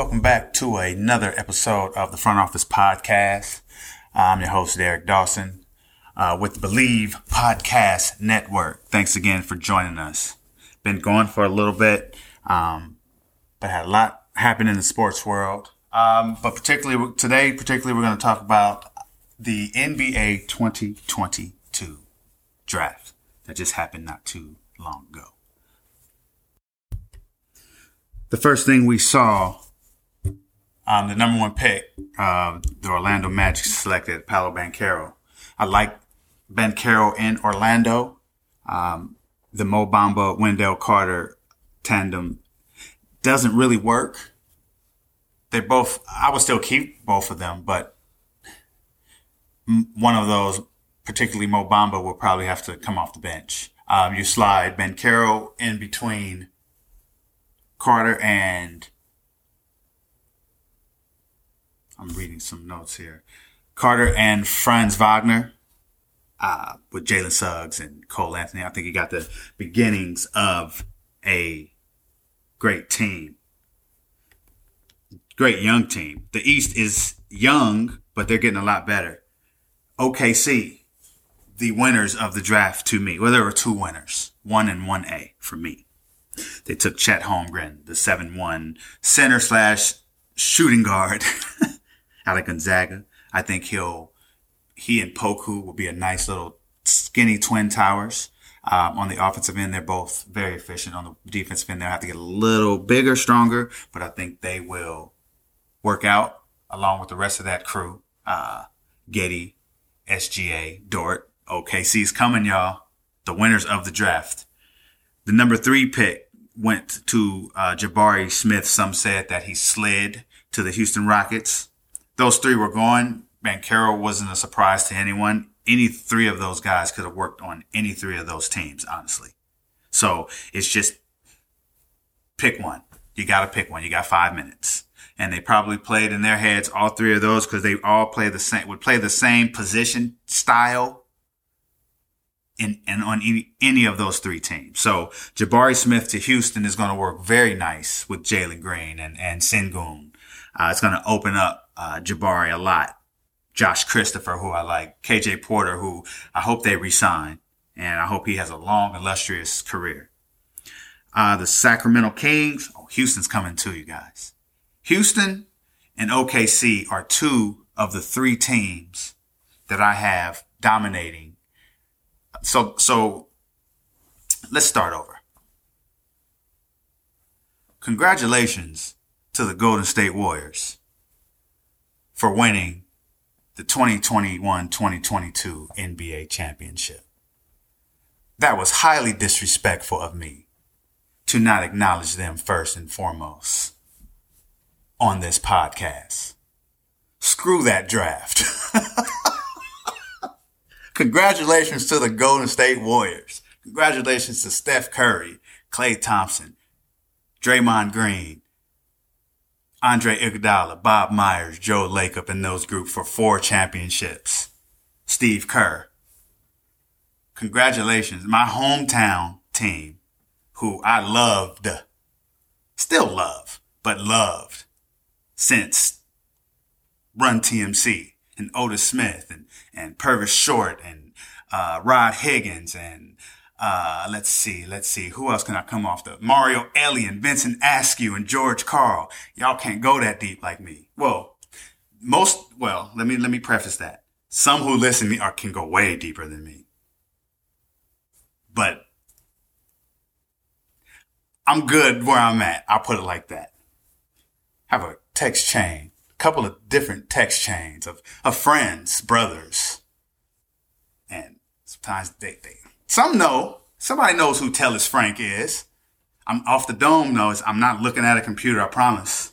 Welcome back to another episode of the Front Office Podcast. I'm your host, Derrick Dawson, uh, with Believe Podcast Network. Thanks again for joining us. Been going for a little bit, um, but had a lot happen in the sports world. Um, but particularly today, particularly, we're going to talk about the NBA 2022 draft that just happened not too long ago. The first thing we saw, um, the number one pick, uh, the Orlando Magic selected Paolo Banchero. I like Banchero in Orlando. Um, the Mo Bamba Wendell Carter tandem doesn't really work. They both, I would still keep both of them, but one of those, particularly Mo Bamba, will probably have to come off the bench. Um, you slide Banchero in between Carter and I'm reading some notes here. Carter and Franz Wagner, uh, with Jalen Suggs and Cole Anthony. I think he got the beginnings of a great team. Great young team. The East is young, but they're getting a lot better. OKC, the winners of the draft to me. Well, there were two winners, one and one A for me. They took Chet Holmgren, the 7-1 center slash shooting guard out of Gonzaga. I think he'll, he and Poku will be a nice little skinny twin towers. Um, on the offensive end, they're both very efficient. On the defensive end, they'll have to get a little bigger, stronger, but I think they will work out along with the rest of that crew. Uh, Giddey, SGA, Dort, OKC's coming, y'all. The winners of the draft. The number three pick went to uh, Jabari Smith. Some said that he slid to the Houston Rockets. Those three were gone. Banchero wasn't a surprise to anyone. Any three of those guys could have worked on any three of those teams, honestly. So it's just pick one. You got to pick one. You got five minutes. And they probably played in their heads all three of those because they all play the same, would play the same position style in, and on any, any of those three teams. So Jabari Smith to Houston is going to work very nice with Jalen Green and, and Sengun. Uh, it's going to open up, uh, Jabari a lot. Josh Christopher, who I like, KJ Porter, who I hope they resign and I hope he has a long, illustrious career. Uh, the Sacramento Kings. Oh, Houston's coming too, you guys. Houston and OKC are two of the three teams that I have dominating so so let's start over. Congratulations to the Golden State Warriors for winning the 2021-2022 NBA championship. That was highly disrespectful of me to not acknowledge them first and foremost on this podcast. Screw that draft. Congratulations to the Golden State Warriors. Congratulations to Steph Curry, Klay Thompson, Draymond Green, Andre Iguodala, Bob Myers, Joe Lacob in those groups for four championships. Steve Kerr. Congratulations. My hometown team, who I loved, still love, but loved since Run TMC and Otis Smith and, and Purvis Short and, uh, Rod Higgins and, uh, let's see, let's see, who else can I come off the Mario Elie, Vincent Askew and George Karl. Y'all can't go that deep like me. Well, most, well, let me, let me preface that. Some who listen to me are, can go way deeper than me. But I'm good where I'm at. I'll put it like that. Have a text chain a couple of different text chains of, of friends, brothers. And sometimes they, they, some know, somebody knows who Tellis Frank is. I'm off the dome knows I'm not looking at a computer, I promise.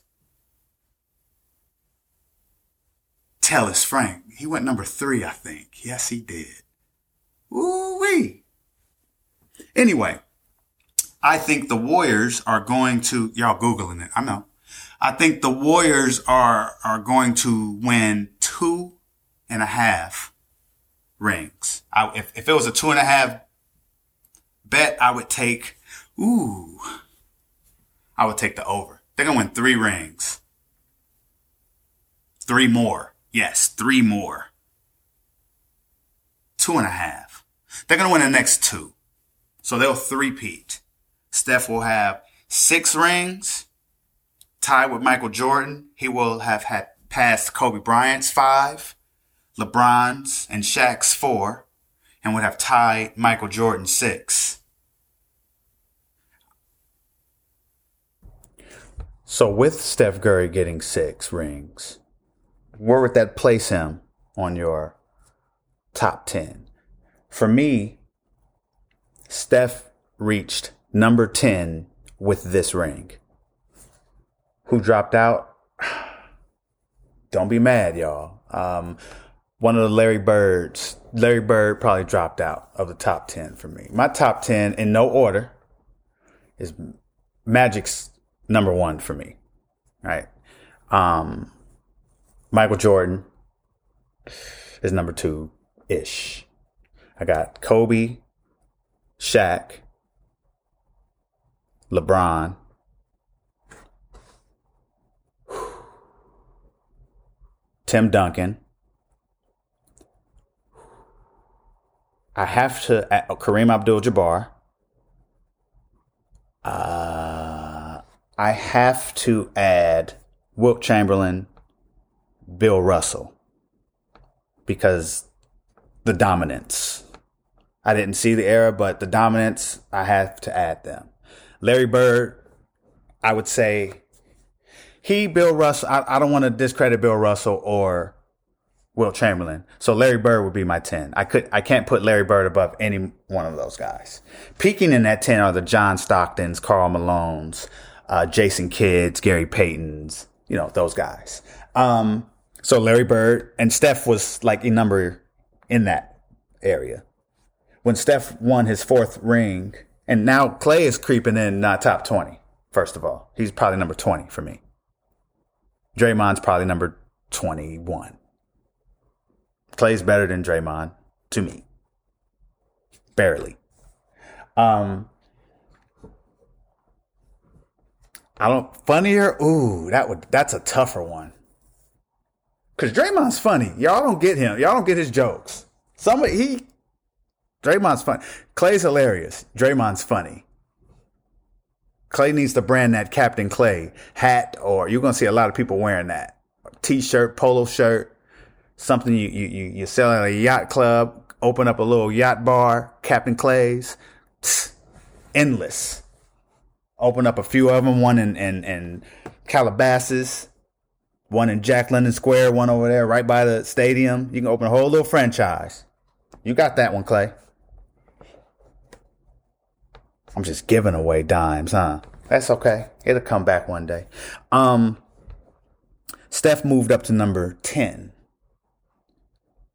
Tellis Frank, he went number three, I think. Yes, he did. Ooh wee. Anyway, I think the Warriors are going to, y'all Googling it. I know. I think the Warriors are, are going to win two and a half rings. I, if, if it was a two and a half bet, I would take, ooh, I would take the over. They're going to win three rings. Three more. Yes, three more. Two and a half. They're going to win the next two. So they'll three-peat. Steph will have six rings, tied with Michael Jordan. He will have had passed Kobe Bryant's five, LeBron's and Shaq's four, and would have tied Michael Jordan six. So with Steph Curry getting six rings, where would that place him on your top 10? For me, Steph reached number 10 with this ring. Who dropped out? Don't be mad, y'all. Um, one of the Larry Birds, Larry Bird probably dropped out of the top 10 for me. My top 10 in no order is Magic's number one for me, right? Um, Michael Jordan is number two ish. I got Kobe, Shaq, LeBron. Tim Duncan. I have to Kareem Abdul-Jabbar. Uh, I have to add Wilt Chamberlain, Bill Russell, because the dominance. I didn't see the era, but the dominance, I have to add them. Larry Bird, I would say he, Bill Russell, I, I don't want to discredit Bill Russell or Wilt Chamberlain. So Larry Bird would be my 10. I could, I can't put Larry Bird above any one of those guys. Peaking in that 10 are the John Stocktons, Karl Malones, uh, Jason Kidds, Gary Paytons, you know, those guys. Um, so Larry Bird and Steph was like a number in that area. When Steph won his fourth ring, and now Klay is creeping in not top 20, first of all. He's probably number 20 for me. Draymond's probably number 21. Klay's better than Draymond to me. Barely. Um, I don't funnier. Ooh, that would that's a tougher one. Cause Draymond's funny. Y'all don't get him. Y'all don't get his jokes. Somebody he Draymond's fun. Klay's hilarious. Draymond's funny. Klay needs to brand that Captain Clay hat, or you're gonna see a lot of people wearing that t-shirt, polo shirt, something you you you, sell at a yacht club. Open up a little yacht bar, Captain Klay's, endless. Open up a few of them, one in in, in Calabasas, one in Jack London Square, one over there right by the stadium. You can open a whole little franchise. You got that one, Klay. I'm just giving away dimes, huh? That's okay. It'll come back one day. Um, Steph moved up to number 10.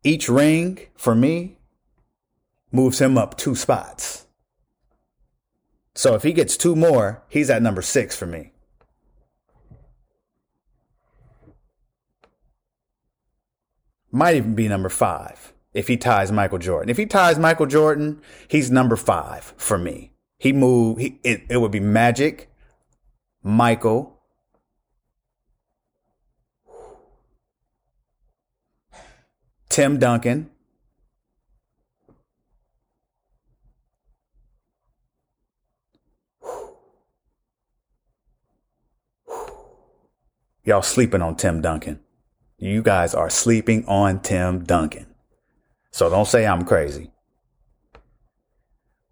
Each ring for me moves him up two spots. So if he gets two more, he's at number six for me. Might even be number five if he ties Michael Jordan. If he ties Michael Jordan, he's number five for me. He moved. He, it, it would be Magic, Michael, Tim Duncan, Y'all sleeping on Tim Duncan. You guys are sleeping on Tim Duncan. So don't say I'm crazy.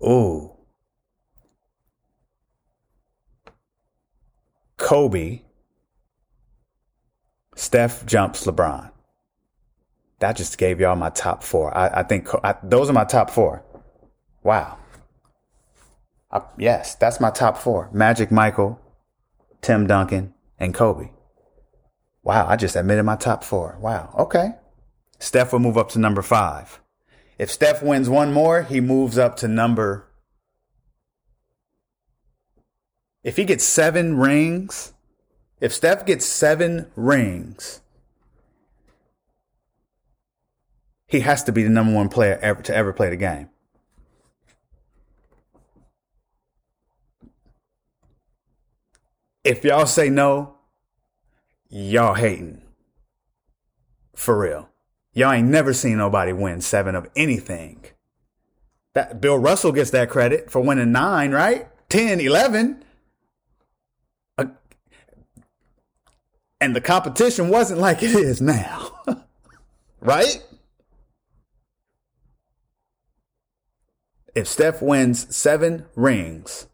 Ooh. Kobe, Steph jumps LeBron. That just gave y'all my top four. I, I think I, those are my top four. Wow. I, yes, that's my top four. Magic Michael, Tim Duncan, and Kobe. Wow, I just admitted my top four. Wow. Okay. Steph will move up to number five. If Steph wins one more, he moves up to number If he gets seven rings, if Steph gets seven rings, he has to be the number one player ever to ever play the game. If y'all say no, y'all hating. For real. Y'all ain't never seen nobody win seven of anything. That Bill Russell gets that credit for winning nine, right? 10, 11. Uh, and the competition wasn't like it is now. right? If Steph wins seven rings,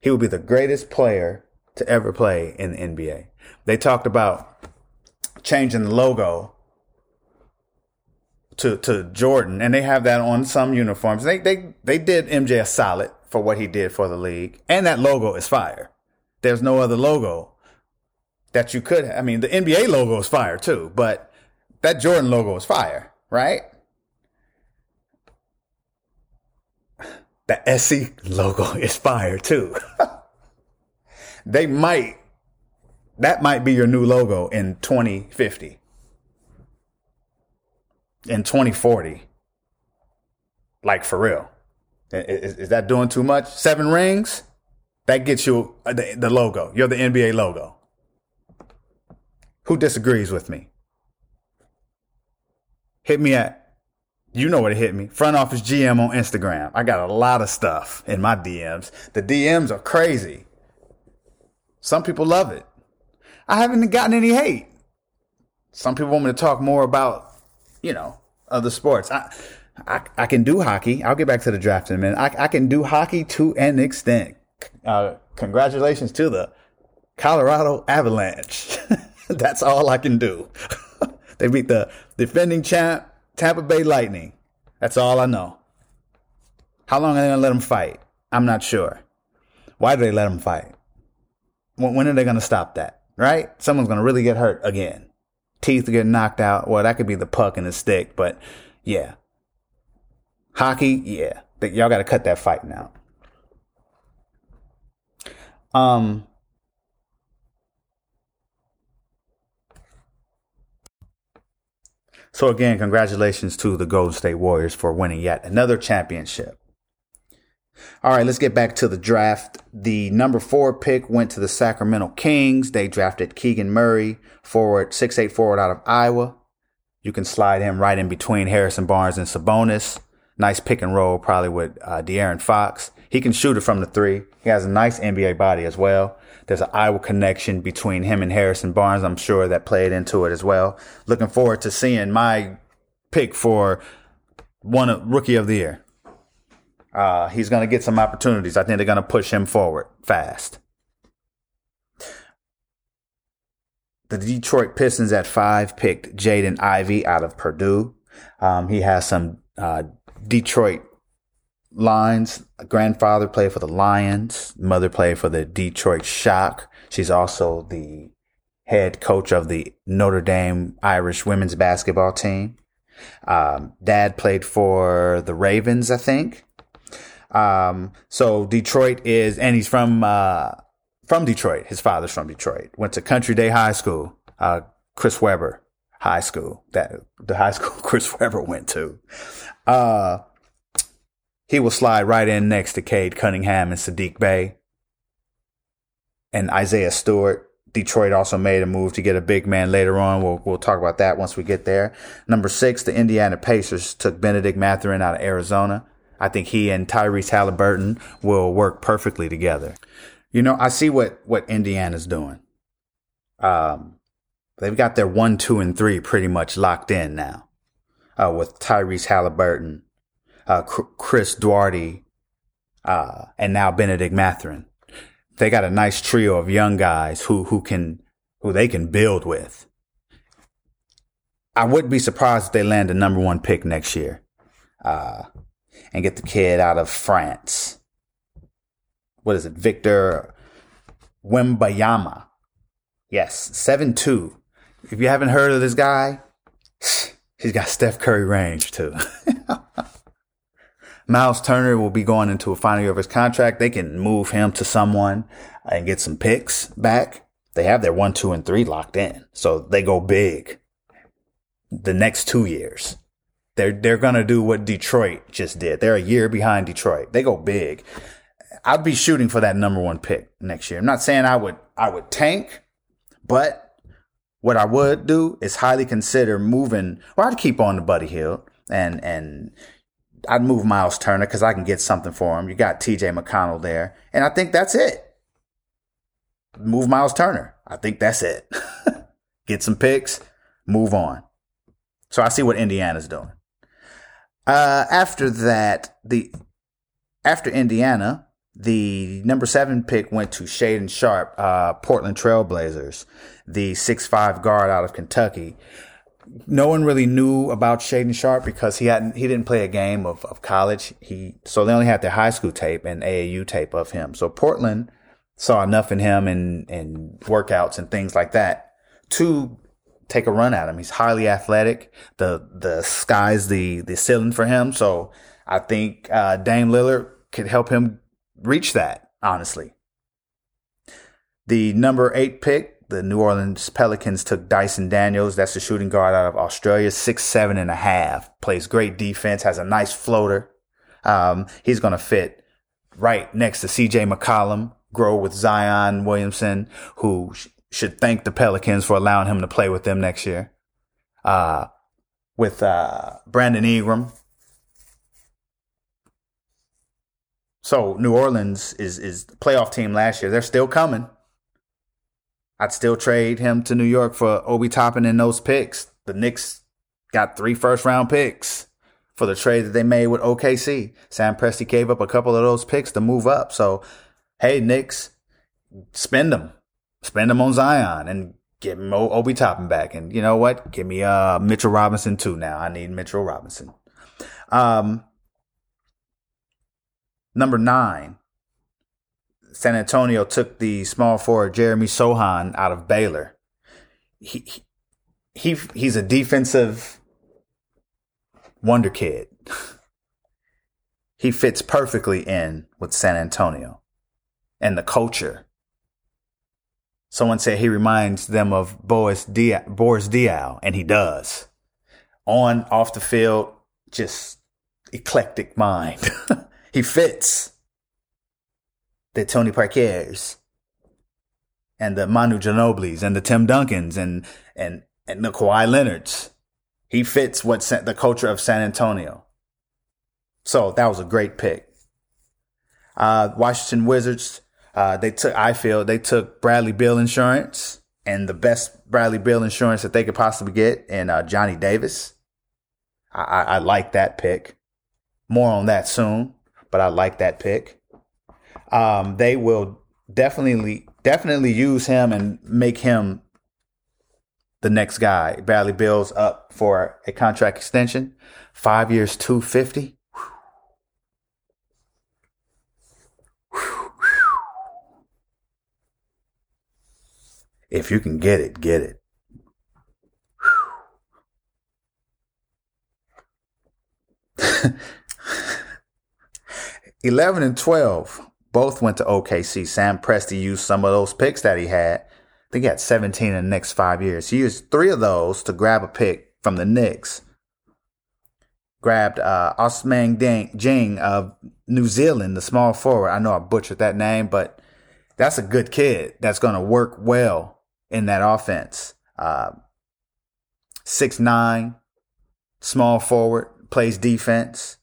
he will be the greatest player to ever play in the NBA. They talked about changing the logo to to Jordan, and they have that on some uniforms. They they they did MJ a solid for what he did for the league, and that logo is fire. There's no other logo that you could. I mean, the NBA logo is fire too, but that Jordan logo is fire, right? The SC logo is fire too. they might, that might be your new logo in 2050. In 2040. Like for real. Is, is that doing too much? Seven rings? That gets you uh, the, the logo. You're the NBA logo. Who disagrees with me? Hit me at you know where what hit me. Front office GM on Instagram. I got a lot of stuff in my DMs. The DMs are crazy. Some people love it. I haven't gotten any hate. Some people want me to talk more about, you know, other sports. I, I, I can do hockey. I'll get back to the draft in a minute. I, I can do hockey to an extent. Uh, congratulations to the Colorado Avalanche. That's all I can do. they beat the defending champ Tampa Bay Lightning. That's all I know. How long are they going to let them fight? I'm not sure. Why do they let them fight? When, are they going to stop that? Right? Someone's going to really get hurt again. Teeth get knocked out. Well, that could be the puck and the stick, but yeah. Hockey, yeah. Y'all got to cut that fighting out. Um, So again, congratulations to the Golden State Warriors for winning yet another championship. All right, let's get back to the draft. The number four pick went to the Sacramento Kings. They drafted Keegan Murray, forward, six eight forward out of Iowa. You can slide him right in between Harrison Barnes and Sabonis. Nice pick and roll, probably with uh, De'Aaron Fox. He can shoot it from the three. He has a nice NBA body as well. There's an Iowa connection between him and Harrison Barnes. I'm sure that played into it as well. Looking forward to seeing my pick for one rookie of the year. Uh, he's going to get some opportunities. I think they're going to push him forward fast. The Detroit Pistons at five picked Jaden Ivey out of Purdue. Um, he has some uh, Detroit lines. Grandfather played for the Lions. Mother played for the Detroit Shock. She's also the head coach of the Notre Dame Irish women's basketball team. Um, dad played for the Ravens, I think. Um, so Detroit is, and he's from, uh, from Detroit. His father's from Detroit. Went to Country Day High School, uh, Chris Webber High School, that the high school Chris Webber went to. Uh, he will slide right in next to Cade Cunningham and Saddiq Bey and Isaiah Stewart. Detroit also made a move to get a big man later on. We'll, we'll talk about that once we get there. Number six, the Indiana Pacers took Benedict Mathurin out of Arizona. I think he and Tyrese Halliburton will work perfectly together. You know, I see what, what Indiana's doing. Um, they've got their one, two, and three pretty much locked in now, uh, with Tyrese Halliburton uh, Chris Duarte, uh, and now Benedict Mathurin. They got a nice trio of young guys who, who can, who they can build with. I wouldn't be surprised if they land a number one pick next year, uh, and get the kid out of France. What is it? Victor Wembanyama. Yes, seven two. If you haven't heard of this guy, he's got Steph Curry range too. Miles Turner will be going into a final year of his contract. They can move him to someone and get some picks back. They have their one, two, and three locked in. So they go big the next two years. They're, they're going to do what Detroit just did. They're a year behind Detroit. They go big. I'd be shooting for that number one pick next year. I'm not saying I would, I would tank, but What I would do is highly consider moving, or I'd keep on to Buddy Hield and, and I'd move Miles Turner because I can get something for him. You got TJ McConnell there. And I think that's it. Move Miles Turner. I think that's it. get some picks, move on. So I see what Indiana's doing. Uh, after that, the after Indiana, the number seven pick went to Shaedon Sharpe, uh, Portland Trailblazers, the six-five guard out of Kentucky. No one really knew about Shaedon Sharpe because he hadn't he didn't play a game of, of college. He so they only had their high school tape and AAU tape of him. So Portland saw enough in him and and workouts and things like that to take a run at him. He's highly athletic. The the sky's the the ceiling for him. So I think uh, Dame Lillard could help him reach that, honestly. The number eight pick, the New Orleans Pelicans took Dyson Daniels. That's the shooting guard out of Australia, six, seven and a half. Plays great defense, has a nice floater. Um, he's going to fit right next to CJ McCollum, grow with Zion Williamson, who sh- should thank the Pelicans for allowing him to play with them next year. Uh, with, uh, Brandon Ingram, So New Orleans is is playoff team last year. They're still coming. I'd still trade him to New York for Obi Toppin and those picks. The Knicks got three first round picks for the trade that they made with OKC. Sam Presti gave up a couple of those picks to move up. So, hey, Knicks, spend them. Spend them on Zion and get him Obi Toppin back. And you know what? Give me uh Mitchell Robinson too now. I need Mitchell Robinson. Um, Number nine, San Antonio took the small forward Jeremy Sochan out of Baylor. He, he, he's a defensive wonder kid. he fits perfectly in with San Antonio and the culture. Someone said he reminds them of Boris Diaw, Boris Diaw, and he does. On, off the field, just eclectic mind. He fits the Tony Parkers and the Manu Ginobili's and the Tim Duncans and, and, and the Kawhi Leonards. He fits what the culture of San Antonio. So that was a great pick. Uh, Washington Wizards, uh, they took, I feel they took Bradley Beal insurance and the best Bradley Beal insurance that they could possibly get in uh, Johnny Davis. I, I, I like that pick. More on that soon but I like that pick. Um, they will definitely definitely use him and make him the next guy. Bradley Beal's up for a contract extension, five years, two fifty. If you can get it, get it. 11 and 12 both went to OKC. Sam Presti used some of those picks that he had. I think he had 17 in the next five years. He used three of those to grab a pick from the Knicks. Grabbed uh, Ousmane Dieng of New Zealand, the small forward. I know I butchered that name, but that's a good kid that's going to work well in that offense. Uh, six nine, small forward, plays defense.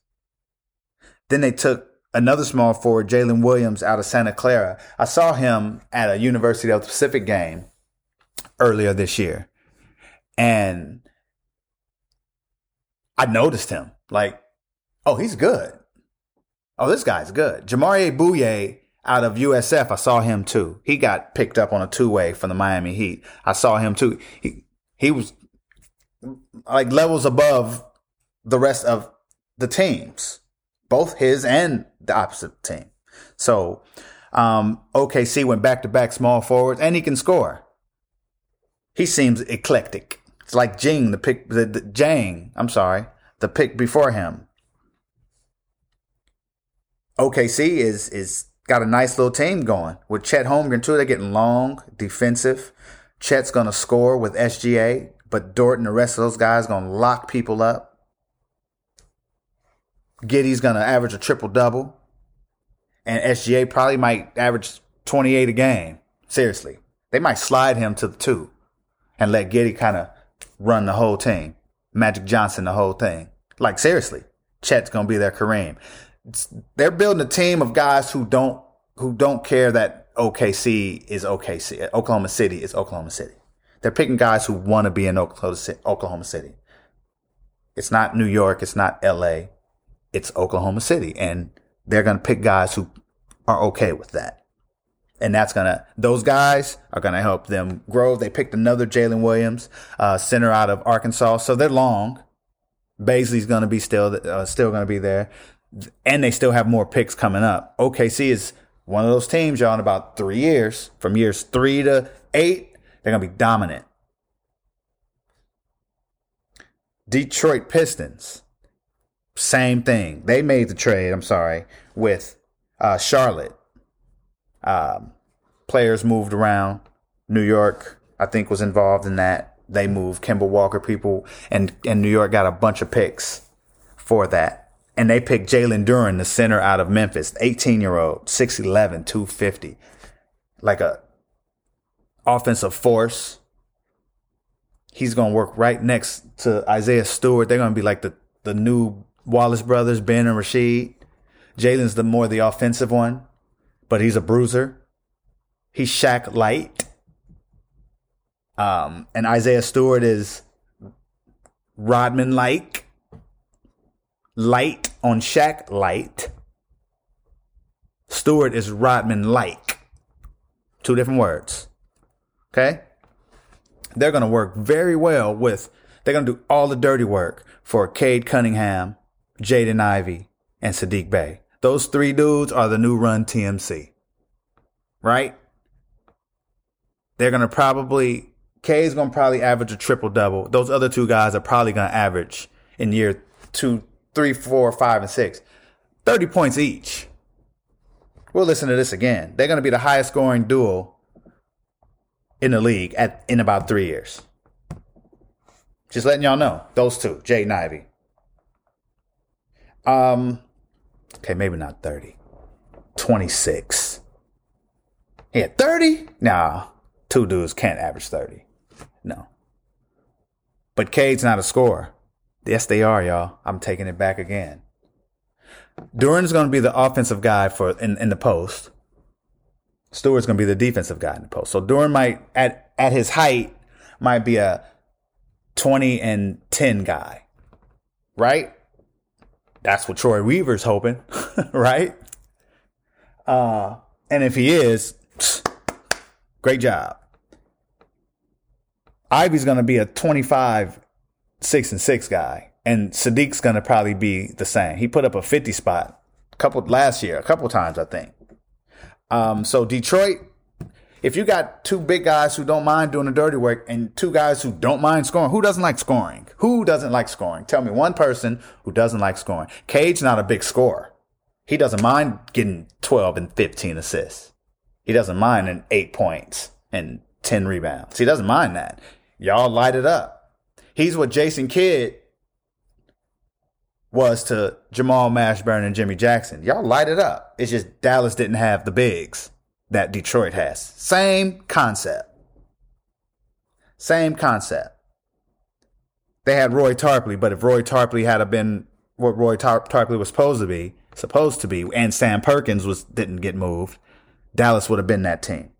Then they took another small forward, Jalen Williams out of Santa Clara. I saw him at a University of the Pacific game earlier this year. And I noticed him like, oh, he's good. Oh, this guy's good. Jamaree Bouyea out of USF, I saw him too. He got picked up on a two way from the Miami Heat. I saw him too. He, he was like levels above the rest of the teams, both his and the opposite team. So um, OKC went back to back small forwards, and he can score. He seems eclectic. It's like Jing, the pick, the, the Jang. I'm sorry, the pick before him. OKC is is got a nice little team going with Chet Holmgren too. They're getting long, defensive. Chet's gonna score with SGA, but Dort and the rest of those guys gonna lock people up. Giddey's gonna average a triple double and SGA probably might average 28 a game. Seriously. They might slide him to the two. and let Giddey kind of run the whole team. Magic Johnson, the whole thing. Like seriously, Chet's gonna be their Kareem. It's, they're building a team of guys who don't who don't care that OKC is OKC. Oklahoma City is Oklahoma City. They're picking guys who want to be in Oklahoma City. It's not New York. It's not LA. It's Oklahoma City. And they're going to pick guys who are okay with that. And that's going to, those guys are going to help them grow. They picked another Jalen Williams, uh, center out of Arkansas. So they're long. Bazley's going to be still, uh, still going to be there. And they still have more picks coming up. OKC is one of those teams, y'all, in about three years, from years three to eight, they're going to be dominant. Detroit Pistons, same thing. They made the trade, I'm sorry, with uh, Charlotte. Um, players moved around. New York, I think, was involved in that. They moved Kemba Walker people, and, and New York got a bunch of picks for that. And they picked Jalen Duren, the center out of Memphis, 18 year old, 6'11, 250. Like a offensive force. He's going to work right next to Isaiah Stewart. They're going to be like the, the new Wallace brothers, Ben and Rasheed. Jalen's the more the offensive one, but he's a bruiser. He's Shaq light. Um, and Isaiah Stewart is Rodman like. Light on Shaq light. Stewart is Rodman like. Two different words. Okay? They're going to work very well with, they're going to do all the dirty work for Cade Cunningham, Jaden Ivey, and Saddiq Bey. Those three dudes are the new run TMC. Right? They're going to probably, Cade's going to probably average a triple double. Those other two guys are probably going to average in year two, three, four, five, and six. 30 points each. We'll listen to this again. They're going to be the highest scoring duo in the league at in about three years. Just letting y'all know. Those two, Jaden Ivey. Um, okay, maybe not 30. 26. Yeah, 30? Nah, two dudes can't average 30. No. But Cade's not a scorer. Yes, they are, y'all. I'm taking it back again. Duren's going to be the offensive guy for in, in the post. Stewart's going to be the defensive guy in the post. So Duren might, at, at his height, might be a 20 and 10 guy, right? That's what Troy Weaver's hoping, right? Uh, and if he is, great job. Ivey's going to be a 25, 6 and 6 guy. And Saddiq's going to probably be the same. He put up a 50 spot a couple last year, a couple times, I think. Um, so Detroit, if you got two big guys who don't mind doing the dirty work and two guys who don't mind scoring, who doesn't like scoring? Who doesn't like scoring? Tell me one person who doesn't like scoring. Cade's not a big scorer. He doesn't mind getting 12 and 15 assists. He doesn't mind an eight points and 10 rebounds. He doesn't mind that. Y'all light it up. He's what Jason Kidd was to Jamal Mashburn and Jimmy Jackson. Y'all light it up. It's just Dallas didn't have the bigs that Detroit has. Same concept. Same concept. They had Roy Tarpley, but if Roy Tarpley had been what Roy Tar- Tarpley was supposed to be, supposed to be, and Sam Perkins was didn't get moved, Dallas would have been that team.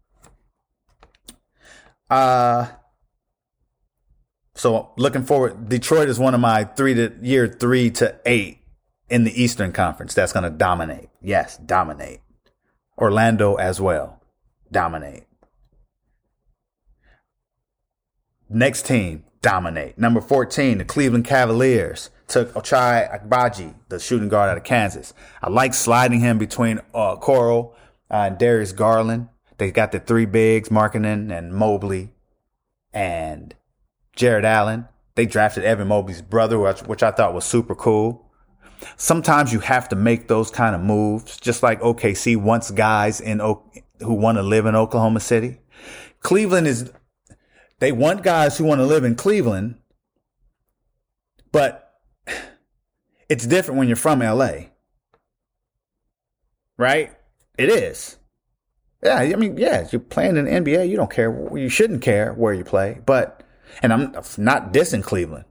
Uh so looking forward, Detroit is one of my three to year three to eight in the Eastern Conference. That's going to dominate. Yes, dominate. Orlando as well. Dominate. Next team, dominate. Number 14, the Cleveland Cavaliers took Ochai Agbaji, the shooting guard out of Kansas. I like sliding him between uh, Coral and Darius Garland. They got the three bigs, Markkanen and Mobley. And Jarrett Allen. They drafted Evan Mobley's brother, which, which I thought was super cool. Sometimes you have to make those kind of moves, just like OKC wants guys in o- who want to live in Oklahoma City. Cleveland is, they want guys who want to live in Cleveland, but it's different when you're from LA. Right? It is. Yeah, I mean, yeah, you're playing in the NBA, you don't care. You shouldn't care where you play, but And I'm not dissing Cleveland,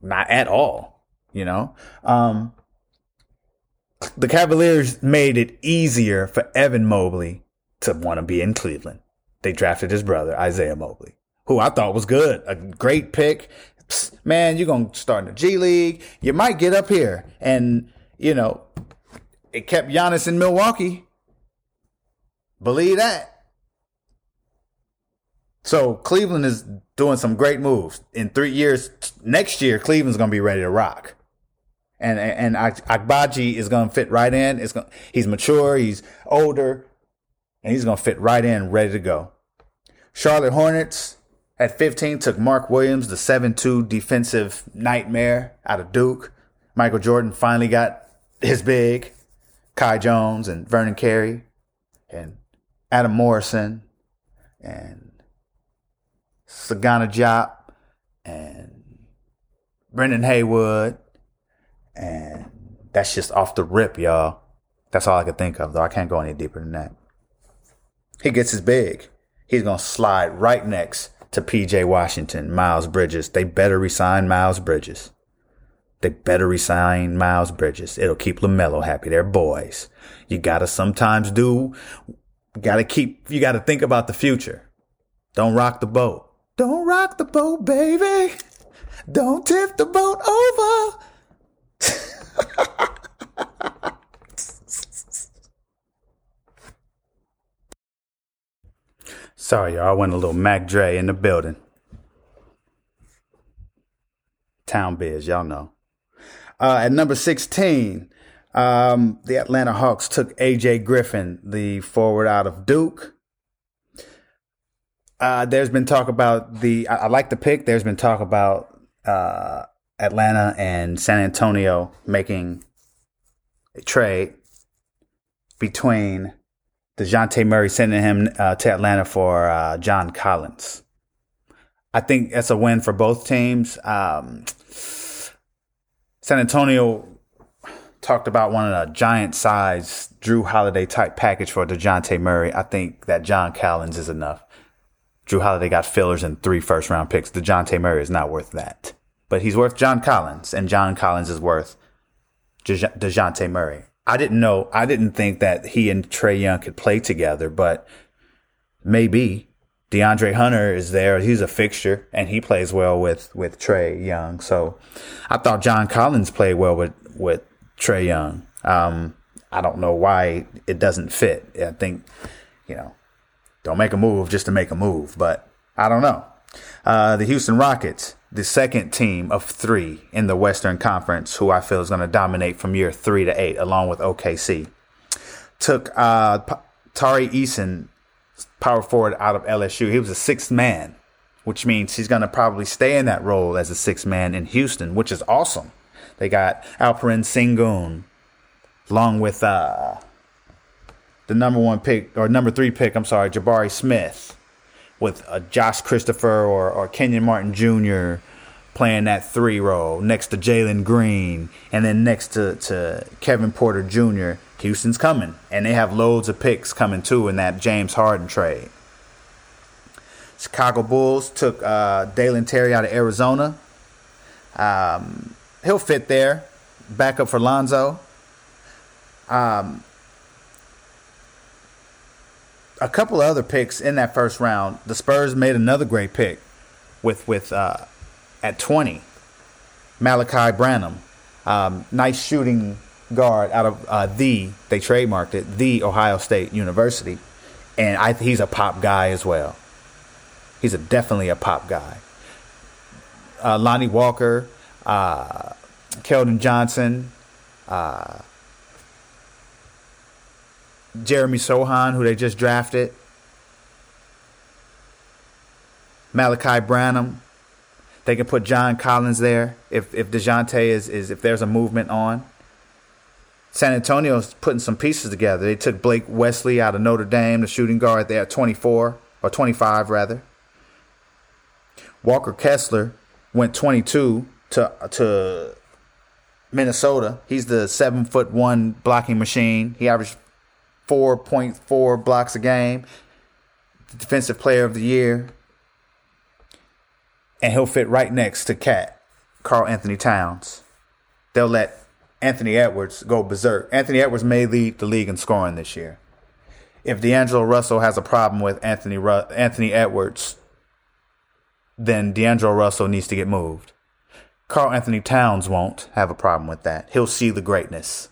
not at all. You know, um, the Cavaliers made it easier for Evan Mobley to want to be in Cleveland. They drafted his brother, Isaiah Mobley, who I thought was good, a great pick. Psst, man, you're going to start in the G League. You might get up here. And, you know, it kept Giannis in Milwaukee. Believe that. So Cleveland is doing some great moves. In three years, next year, Cleveland's going to be ready to rock. And, and, Agbaji is going to fit right in. It's going, he's mature. He's older and he's going to fit right in, ready to go. Charlotte Hornets at 15 took Mark Williams, the 7-2 defensive nightmare out of Duke. Michael Jordan finally got his big. Kai Jones and Vernon Carey and Adam Morrison and Sagana Diop and Brendan Haywood. And that's just off the rip, y'all. That's all I could think of, though. I can't go any deeper than that. He gets his big. He's going to slide right next to PJ Washington, Miles Bridges. They better resign Miles Bridges. They better resign Miles Bridges. It'll keep LaMelo happy. They're boys. You gotta sometimes do, gotta keep, you gotta think about the future. Don't rock the boat. Don't rock the boat, baby. Don't tip the boat over. Sorry, y'all. I went a little Mac Dre in the building. Town biz, y'all know. Uh, at number 16, um, the Atlanta Hawks took AJ Griffin, the forward out of Duke. Uh, there's been talk about the, I, I, like the pick. There's been talk about uh, Atlanta and San Antonio making a trade between DeJounte Murray sending him uh, to Atlanta for uh, John Collins. I think that's a win for both teams. Um, San Antonio talked about wanting a giant size Jrue Holiday type package for DeJounte Murray. I think that John Collins is enough. Jrue Holiday got fillers and three first round picks. DeJounte Murray is not worth that. But he's worth John Collins, and John Collins is worth DeJounte Murray. I didn't know, I didn't think that he and Trae Young could play together, but maybe. DeAndre Hunter is there. He's a fixture and he plays well with, with Trae Young. So I thought John Collins played well with, with Trae Young. Um, I don't know why it doesn't fit. I think, you know, don't make a move just to make a move, but I don't know. Uh, the Houston Rockets, the second team of three in the Western Conference, who I feel is going to dominate from year three to eight, along with OKC, took uh, P- Tari Eason power forward out of LSU. He was a sixth man, which means he's going to probably stay in that role as a sixth man in Houston, which is awesome. They got Alperen Sengun, along with uh, the number one pick or number three pick. I'm sorry, Jabari Smith, with uh, Josh Christopher or, or Kenyon Martin Jr. playing that three role next to Jalen Green, and then next to, to Kevin Porter Jr. Houston's coming, and they have loads of picks coming too in that James Harden trade. Chicago Bulls took uh, Dalen Terry out of Arizona. Um, he'll fit there. Backup for Lonzo. Um, a couple of other picks in that first round. The Spurs made another great pick with with uh, at twenty, Malaki Branham. Um, nice shooting guard out of uh, the they trademarked it the Ohio State University, and I he's a pop guy as well. He's a definitely a pop guy. Uh, Lonnie Walker, uh, Keldon Johnson, uh, Jeremy Sochan, who they just drafted, Malaki Branham. They can put John Collins there if if Dejounte is is if there's a movement on. San Antonio's putting some pieces together. They took Blake Wesley out of Notre Dame, the shooting guard there at 24 or 25 rather. Walker Kessler went 22 to to Minnesota. He's the seven foot one blocking machine. He averaged 4.4 blocks a game. Defensive Player of the Year. and he'll fit right next to Cat, Karl Anthony Towns. They'll let Anthony Edwards go berserk. Anthony Edwards may lead the league in scoring this year. If D'Angelo Russell has a problem with Anthony Ru- Anthony Edwards, then D'Angelo Russell needs to get moved. Karl Anthony Towns won't have a problem with that. He'll see the greatness.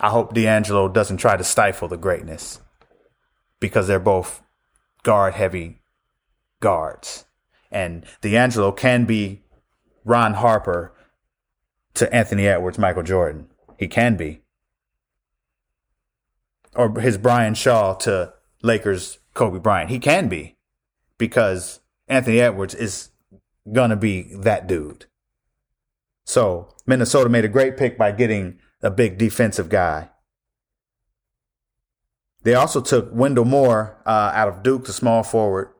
I hope D'Angelo doesn't try to stifle the greatness because they're both guard heavy guards. And D'Angelo can be Ron Harper to Anthony Edwards, Michael Jordan. He can be. Or his Brian Shaw to Lakers, Kobe Bryant. He can be because Anthony Edwards is going to be that dude. So Minnesota made a great pick by getting a big defensive guy. They also took Wendell Moore uh, out of Duke, the small forward,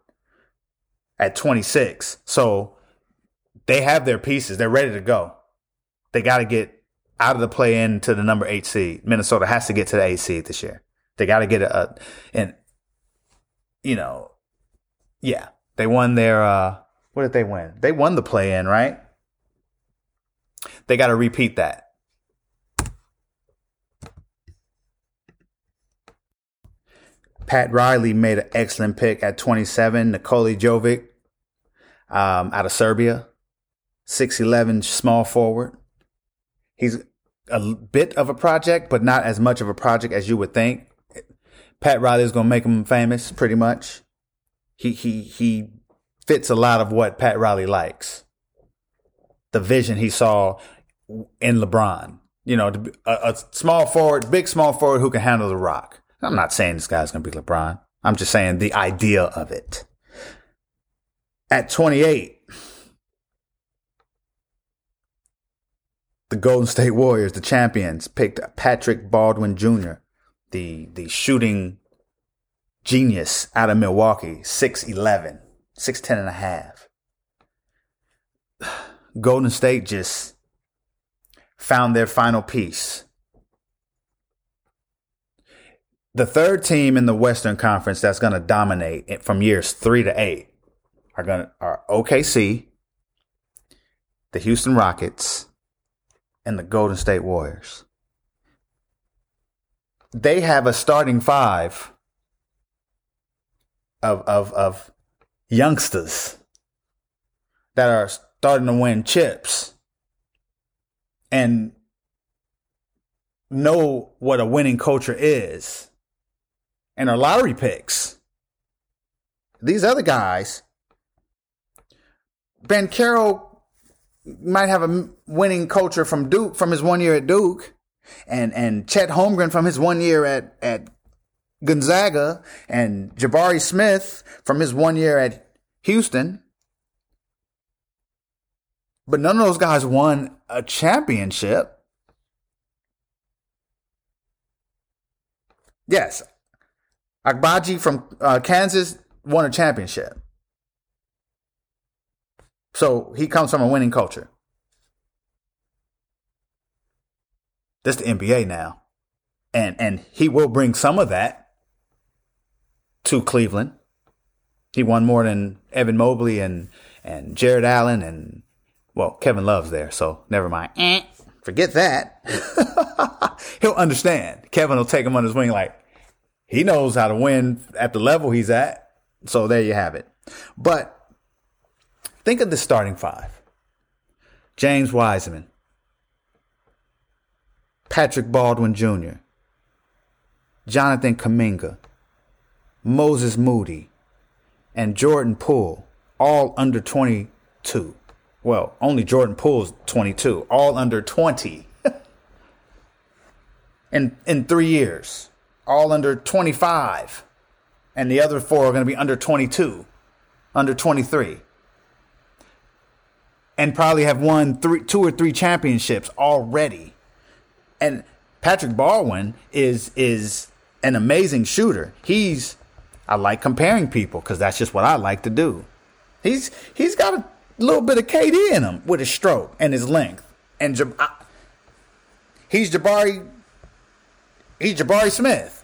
at 26. So they have their pieces. They're ready to go. They got to get out of the play in to the number eight seed. Minnesota has to get to the eight seed this year. They got to get a, a, and you know, yeah, they won their, uh, what did they win? They won the play in, right? They got to repeat that. Pat Riley made an excellent pick at 27. Nikola Jovic um, out of Serbia, 6'11 small forward. He's a bit of a project, but not as much of a project as you would think. Pat Riley is going to make him famous, pretty much. He he he fits a lot of what Pat Riley likes. The vision he saw in LeBron, you know, a, a small forward, big small forward who can handle the rock. I'm not saying this guy's going to be LeBron. I'm just saying the idea of it. At 28, the Golden State Warriors, the champions, picked Patrick Baldwin Jr., the, the shooting genius out of Milwaukee, 6'11, 6'10 and a half. Golden State just found their final piece the third team in the Western Conference that's going to dominate from years three to eight are going to are OKC, the Houston Rockets, and the Golden State Warriors. They have a starting five of of of youngsters that are starting to win chips and know what a winning culture is and our lottery picks. These other guys, Banchero might have a winning culture from Duke from his one year at Duke, and and Chet Holmgren from his one year at at Gonzaga, and Jabari Smith from his one year at Houston. But none of those guys won a championship. Yes, Agbaji from uh, Kansas won a championship. So he comes from a winning culture. That's the NBA now. And and he will bring some of that to Cleveland. He won more than Evan Mobley and and Jarrett Allen and well, Kevin Love's there, so never mind. Eh, forget that. He'll understand. Kevin will take him on his wing like, he knows how to win at the level he's at. So there you have it. But think of the starting five James Wiseman, Patrick Baldwin Jr., Jonathan Kuminga, Moses Moody, and Jordan Poole, all under 22. Well, only Jordan Poole's 22, all under 20 in, in three years all under 25. And the other four are going to be under 22, under 23. And probably have won three, two or three championships already. And Patrick Baldwin is is an amazing shooter. He's I like comparing people because that's just what I like to do. He's he's got a little bit of KD in him with his stroke and his length. And I, he's Jabari he's Jabari Smith.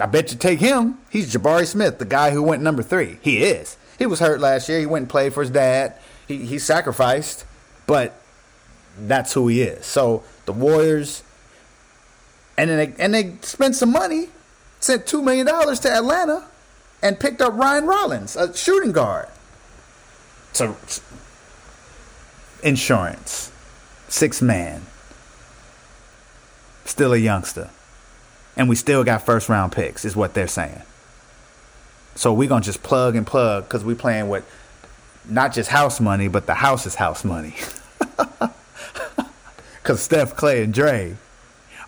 I bet you take him. He's Jabari Smith, the guy who went number three. He is. He was hurt last year. He went and played for his dad. He he sacrificed, but that's who he is. So the Warriors, and then they, and they spent some money, sent two million dollars to Atlanta, and picked up Ryan Rollins, a shooting guard. So insurance, six man, still a youngster, and we still got first round picks, is what they're saying. So we're gonna just plug and plug because we're playing with not just house money, but the house is house money. Because Steph, Klay, and Dre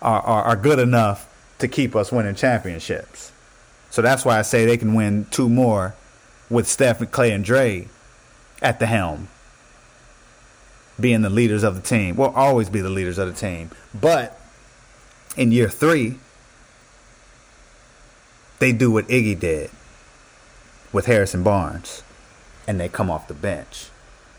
are, are, are good enough to keep us winning championships. So that's why I say they can win two more with Steph, and Klay, and Dre at the helm, being the leaders of the team. Will always be the leaders of the team. But in year three, they do what Iggy did with Harrison Barnes, and they come off the bench.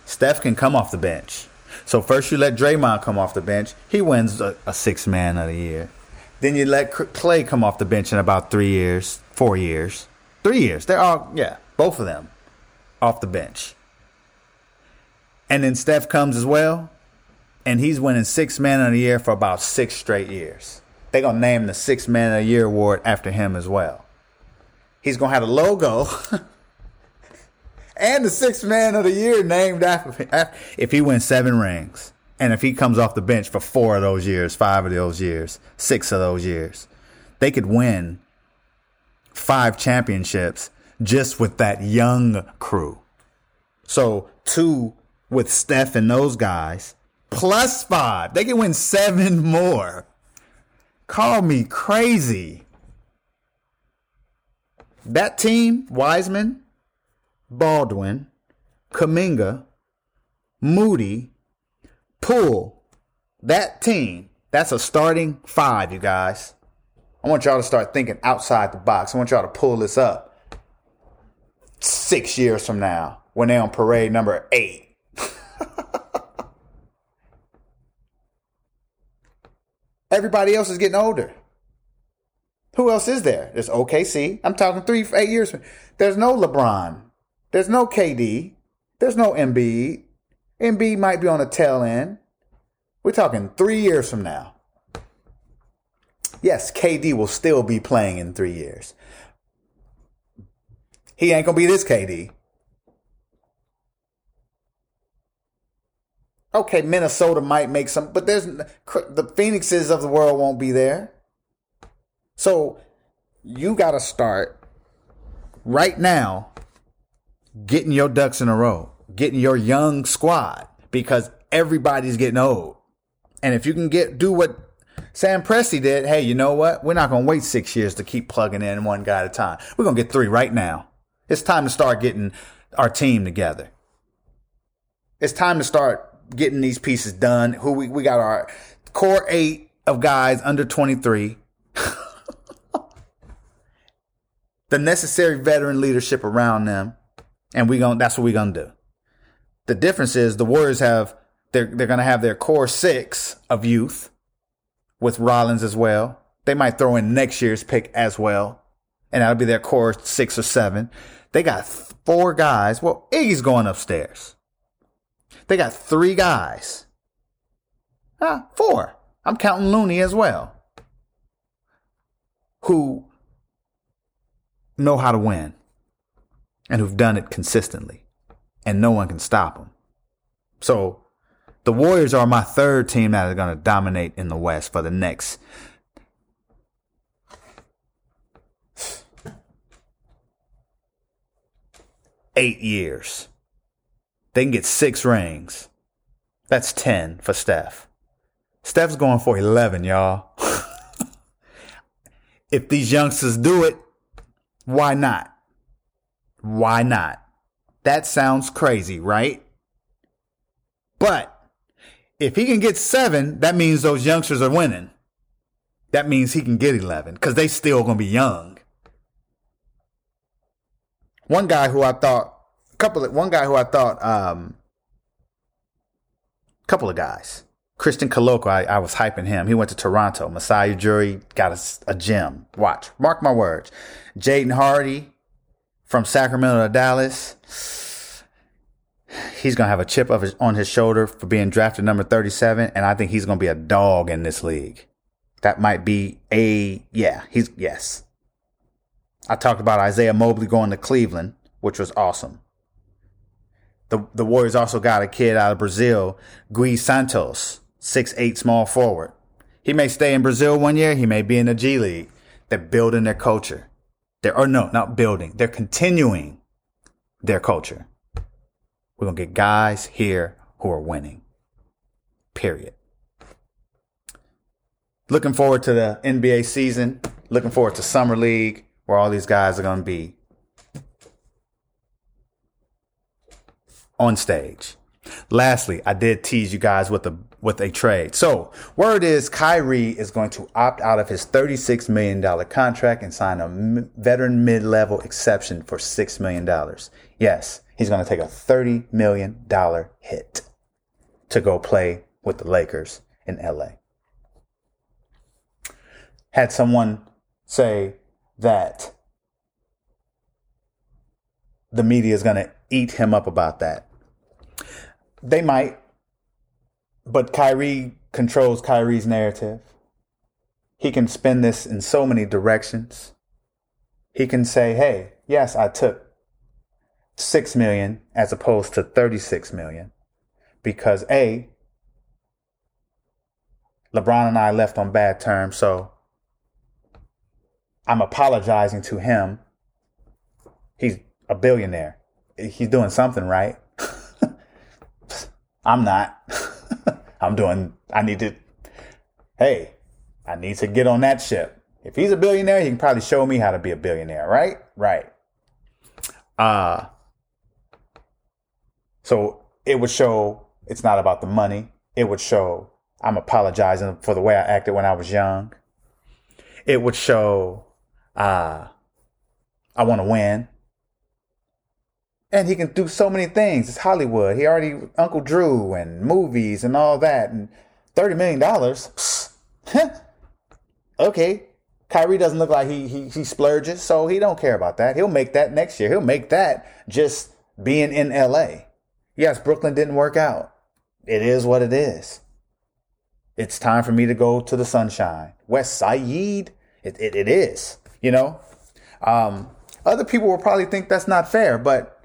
Steph can come off the bench. So first you let Draymond come off the bench. He wins a, a six man of the year. Then you let Klay come off the bench in about three years, four years, three years. They're all yeah, both of them off the bench. And then Steph comes as well, and he's winning six man of the year for about six straight years. They're gonna name the six man of the year award after him as well. He's gonna have a logo and the sixth man of the year named after him if he wins seven rings. And if he comes off the bench for four of those years, five of those years, six of those years, they could win five championships just with that young crew. So two with Steph and those guys, plus five. They can win seven more. Call me crazy. That team, Wiseman, Baldwin, Kuminga, Moody, Poole, that team, that's a starting five, you guys. I want y'all to start thinking outside the box. I want y'all to pull this up six years from now when they're on parade number eight. Everybody else is getting older. Who else is there? There's OKC. I'm talking three, eight years. There's no LeBron. There's no KD. There's no Embiid. Embiid might be on the tail end. We're talking three years from now. Yes, KD will still be playing in three years. He ain't gonna be this KD. Okay, Minnesota might make some, but there's the Phoenixes of the world won't be there. So you got to start right now getting your ducks in a row, getting your young squad because everybody's getting old. And if you can get do what Sam Presti did, hey, you know what? We're not going to wait six years to keep plugging in one guy at a time. We're going to get three right now. It's time to start getting our team together. It's time to start getting these pieces done. Who we, we got our core eight of guys under 23. the necessary veteran leadership around them and we going that's what we're gonna do. The difference is the Warriors have they're they're gonna have their core six of youth with Rollins as well. They might throw in next year's pick as well, and that'll be their core six or seven. They got four guys. Well, Iggy's going upstairs. They got three guys. Ah, four. I'm counting Looney as well. Who know how to win and who've done it consistently, and no one can stop them. So the Warriors are my third team that is going to dominate in the West for the next eight years. They can get six rings. That's 10 for Steph. Steph's going for 11, y'all. if these youngsters do it, why not? Why not? That sounds crazy, right? But if he can get seven, that means those youngsters are winning. That means he can get 11 because they still going to be young. One guy who I thought, couple of, one guy who I thought, um, couple of guys. Christian Koloko, I, I, was hyping him. He went to Toronto. Masai Ujiri got a, a gym. Watch. Mark my words. Jaden Hardy, from Sacramento to Dallas, he's going to have a chip of his, on his shoulder for being drafted number 37. And I think he's going to be a dog in this league. That might be a, yeah, he's, yes. I talked about Isaiah Mobley going to Cleveland, which was awesome. The, the Warriors also got a kid out of Brazil, Gui Santos, six eight small forward. He may stay in Brazil one year. He may be in the G League. They're building their culture. They're, or no, not building. They're continuing their culture. We're going to get guys here who are winning. Period. Looking forward to the NBA season. Looking forward to Summer League, where all these guys are going to be on stage. Lastly, I did tease you guys with a with a trade. So, word is Kyrie is going to opt out of his $36 million contract and sign a veteran mid-level exception for $6 million. Yes, he's going to take a $30 million hit to go play with the Lakers in LA. Had someone say that the media is going to eat him up about that. They might, but Kyrie controls Kyrie's narrative. He can spin this in so many directions. He can say, hey, yes, I took 6 million as opposed to 36 million because A, LeBron and I left on bad terms, so I'm apologizing to him. He's a billionaire. He's doing something right. I'm not. I'm doing, I need to, hey, I need to get on that ship. If he's a billionaire, he can probably show me how to be a billionaire, right? Right. Uh, so it would show it's not about the money. It would show I'm apologizing for the way I acted when I was young. It would show uh, I want to win. And he can do so many things. It's Hollywood. He already Uncle Drew and movies and all that. And thirty million dollars. okay. Kyrie doesn't look like he, he he splurges, so he don't care about that. He'll make that next year. He'll make that just being in LA. Yes, Brooklyn didn't work out. It is what it is. It's time for me to go to the sunshine. West Side, it, it, it is, you know? Um, other people will probably think that's not fair, but,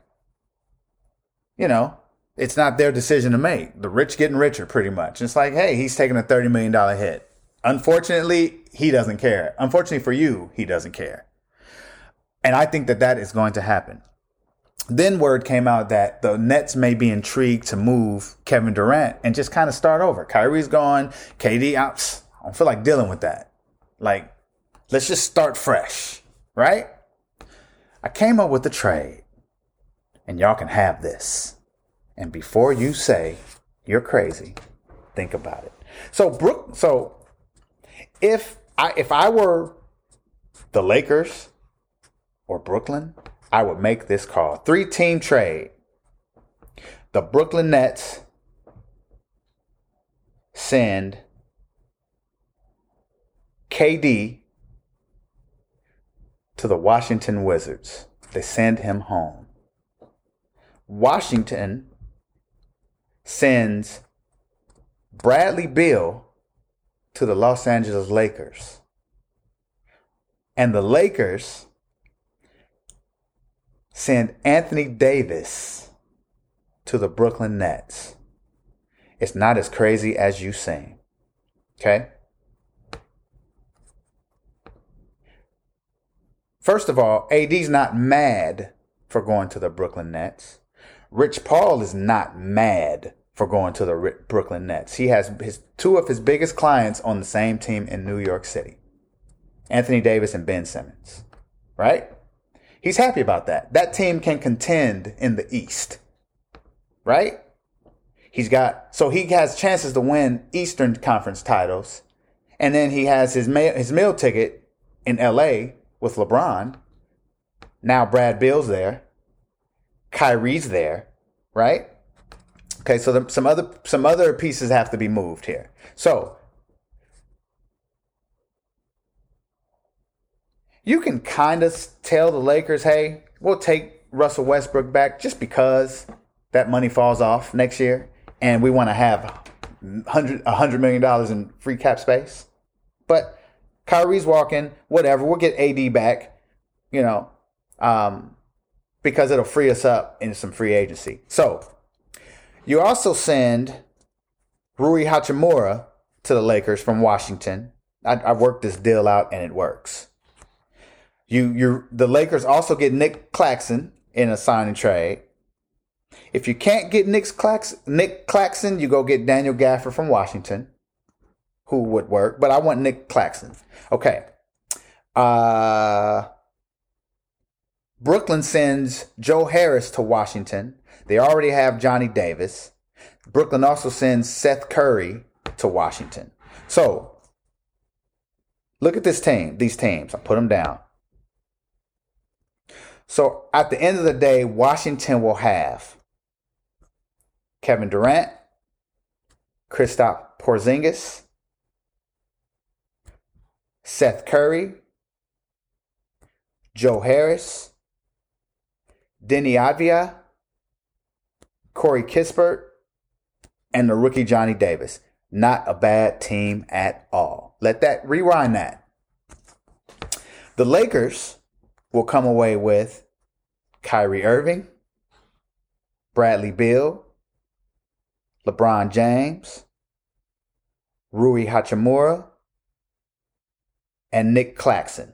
you know, it's not their decision to make. The rich getting richer, pretty much. It's like, hey, he's taking a $30 million hit. Unfortunately, he doesn't care. Unfortunately for you, he doesn't care. And I think that that is going to happen. Then word came out that the Nets may be intrigued to move Kevin Durant and just kind of start over. Kyrie's gone. KD, I don't feel like dealing with that. Like, let's just start fresh, right? I came up with the trade, and y'all can have this. And before you say you're crazy, think about it. So Brook, so if I if I were the Lakers or Brooklyn, I would make this call. Three team trade. The Brooklyn Nets send KD to the Washington Wizards. They send him home. Washington sends Bradley Beal to the Los Angeles Lakers. And the Lakers send Anthony Davis to the Brooklyn Nets. It's not as crazy as you seem. Okay? First of all, AD's not mad for going to the Brooklyn Nets. Rich Paul is not mad for going to the Brooklyn Nets. He has his two of his biggest clients on the same team in New York City. Anthony Davis and Ben Simmons. Right? He's happy about that. That team can contend in the East. Right? He's got so he has chances to win Eastern Conference titles. And then he has his mail, his meal ticket in LA with LeBron. Now Brad Beal's there. Kyrie's there, right? Okay, so the, some other some other pieces have to be moved here. So you can kind of tell the Lakers, hey, we'll take Russell Westbrook back just because that money falls off next year, and we want to have hundred a hundred million dollars in free cap space. But Kyrie's walking, whatever. We'll get AD back, you know, um, because it'll free us up in some free agency. So you also send Rui Hachimura to the Lakers from Washington. I, I worked this deal out and it works. You you the Lakers also get Nick Claxton in a signing trade. If you can't get Nick Claxton, Nick Claxton, you go get Daniel Gafford from Washington, who would work. But I want Nick Claxton. Okay. Uh, Brooklyn sends Joe Harris to Washington. They already have Johnny Davis. Brooklyn also sends Seth Curry to Washington. So look at this team, these teams. I put them down. So at the end of the day, Washington will have Kevin Durant, Kristaps Porzingis, Seth Curry, Joe Harris, Deni Avdija, Corey Kispert, and the rookie Johnny Davis. Not a bad team at all. Let that rewind that. The Lakers will come away with Kyrie Irving, Bradley Beal, LeBron James, Rui Hachimura, and Nick Claxton.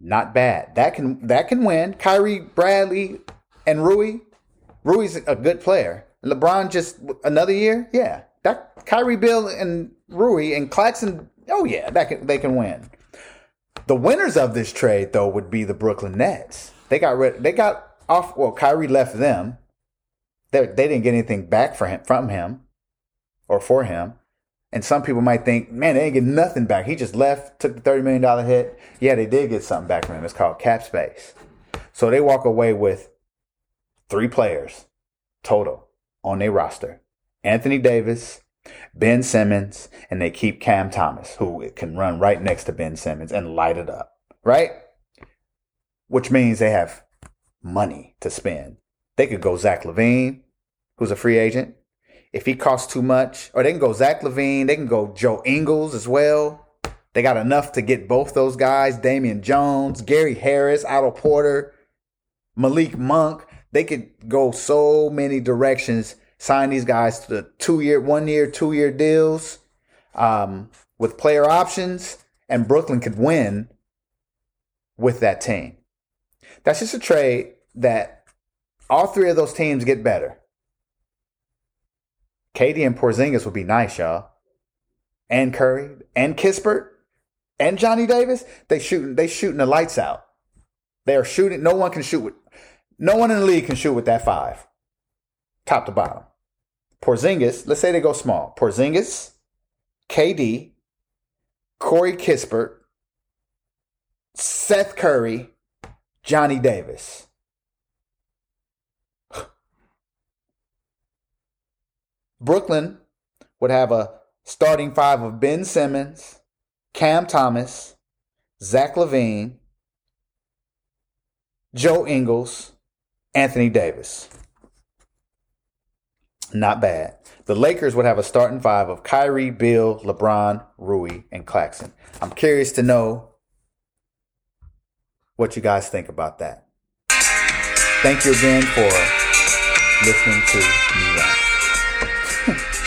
Not bad. That can that can win. Kyrie, Bradley, and Rui. Rui's a good player. LeBron just another year. Yeah, that Kyrie, Beal, and Rui and Claxton. Oh yeah, that can, they can win. The winners of this trade though would be the Brooklyn Nets. They got rid. They got off. Well, Kyrie left them. They they didn't get anything back for him from him, or for him. And some people might think, man, they didn't get nothing back. He just left, took the thirty million dollar hit. Yeah, they did get something back from him. It's called cap space. So they walk away with three players total on their roster: Anthony Davis, Ben Simmons, and they keep Cam Thomas, who can run right next to Ben Simmons and light it up. Right? which means they have money to spend. They could go Zach LaVine, who's a free agent. If he costs too much, or they can go Zach LaVine, they can go Joe Ingles as well. They got enough to get both those guys, Damian Jones, Gary Harris, Otto Porter, Malik Monk. They could go so many directions, sign these guys to the two year, one year, two year deals um, with player options, and Brooklyn could win with that team. That's just a trade that all three of those teams get better. KD and Porzingis would be nice, y'all. And Curry and Kispert and Johnny Davis, they shooting they shooting the lights out. They are shooting. No one can shoot with. No one in the league can shoot with that five, top to bottom. Porzingis, let's say they go small. Porzingis, KD, Corey Kispert, Seth Curry, Johnny Davis. Brooklyn would have a starting five of Ben Simmons, Cam Thomas, Zach LaVine, Joe Ingles, Anthony Davis. Not bad. The Lakers would have a starting five of Kyrie, Beal, LeBron, Rui, and Claxton. I'm curious to know what you guys think about that. Thank you again for listening to me.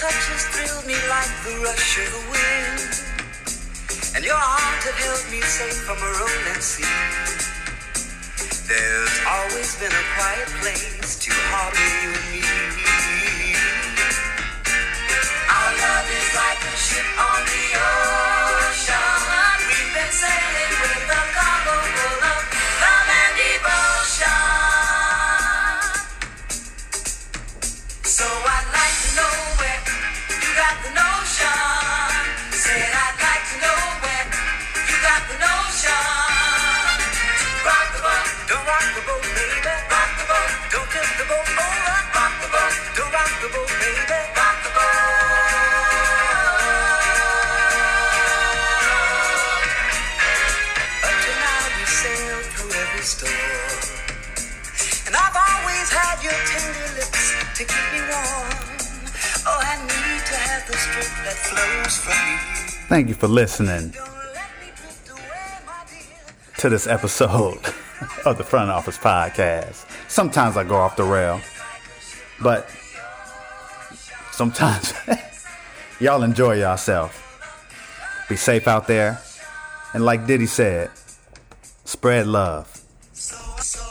Your touch has thrilled me like the rush of the wind. And your arms have held me safe from a rolling sea. There's always been a quiet place to harbor you and me. Our love is like a ship on the ocean. We've been sailing with to keep me warm. Oh, I need to have the strength that flows from you. Thank you for listening Don't let me drift away, my dear. to this episode of the Front Office Podcast. Sometimes I go off the rail, but sometimes y'all enjoy yourself. Be safe out there. And like Diddy said, spread love. So, so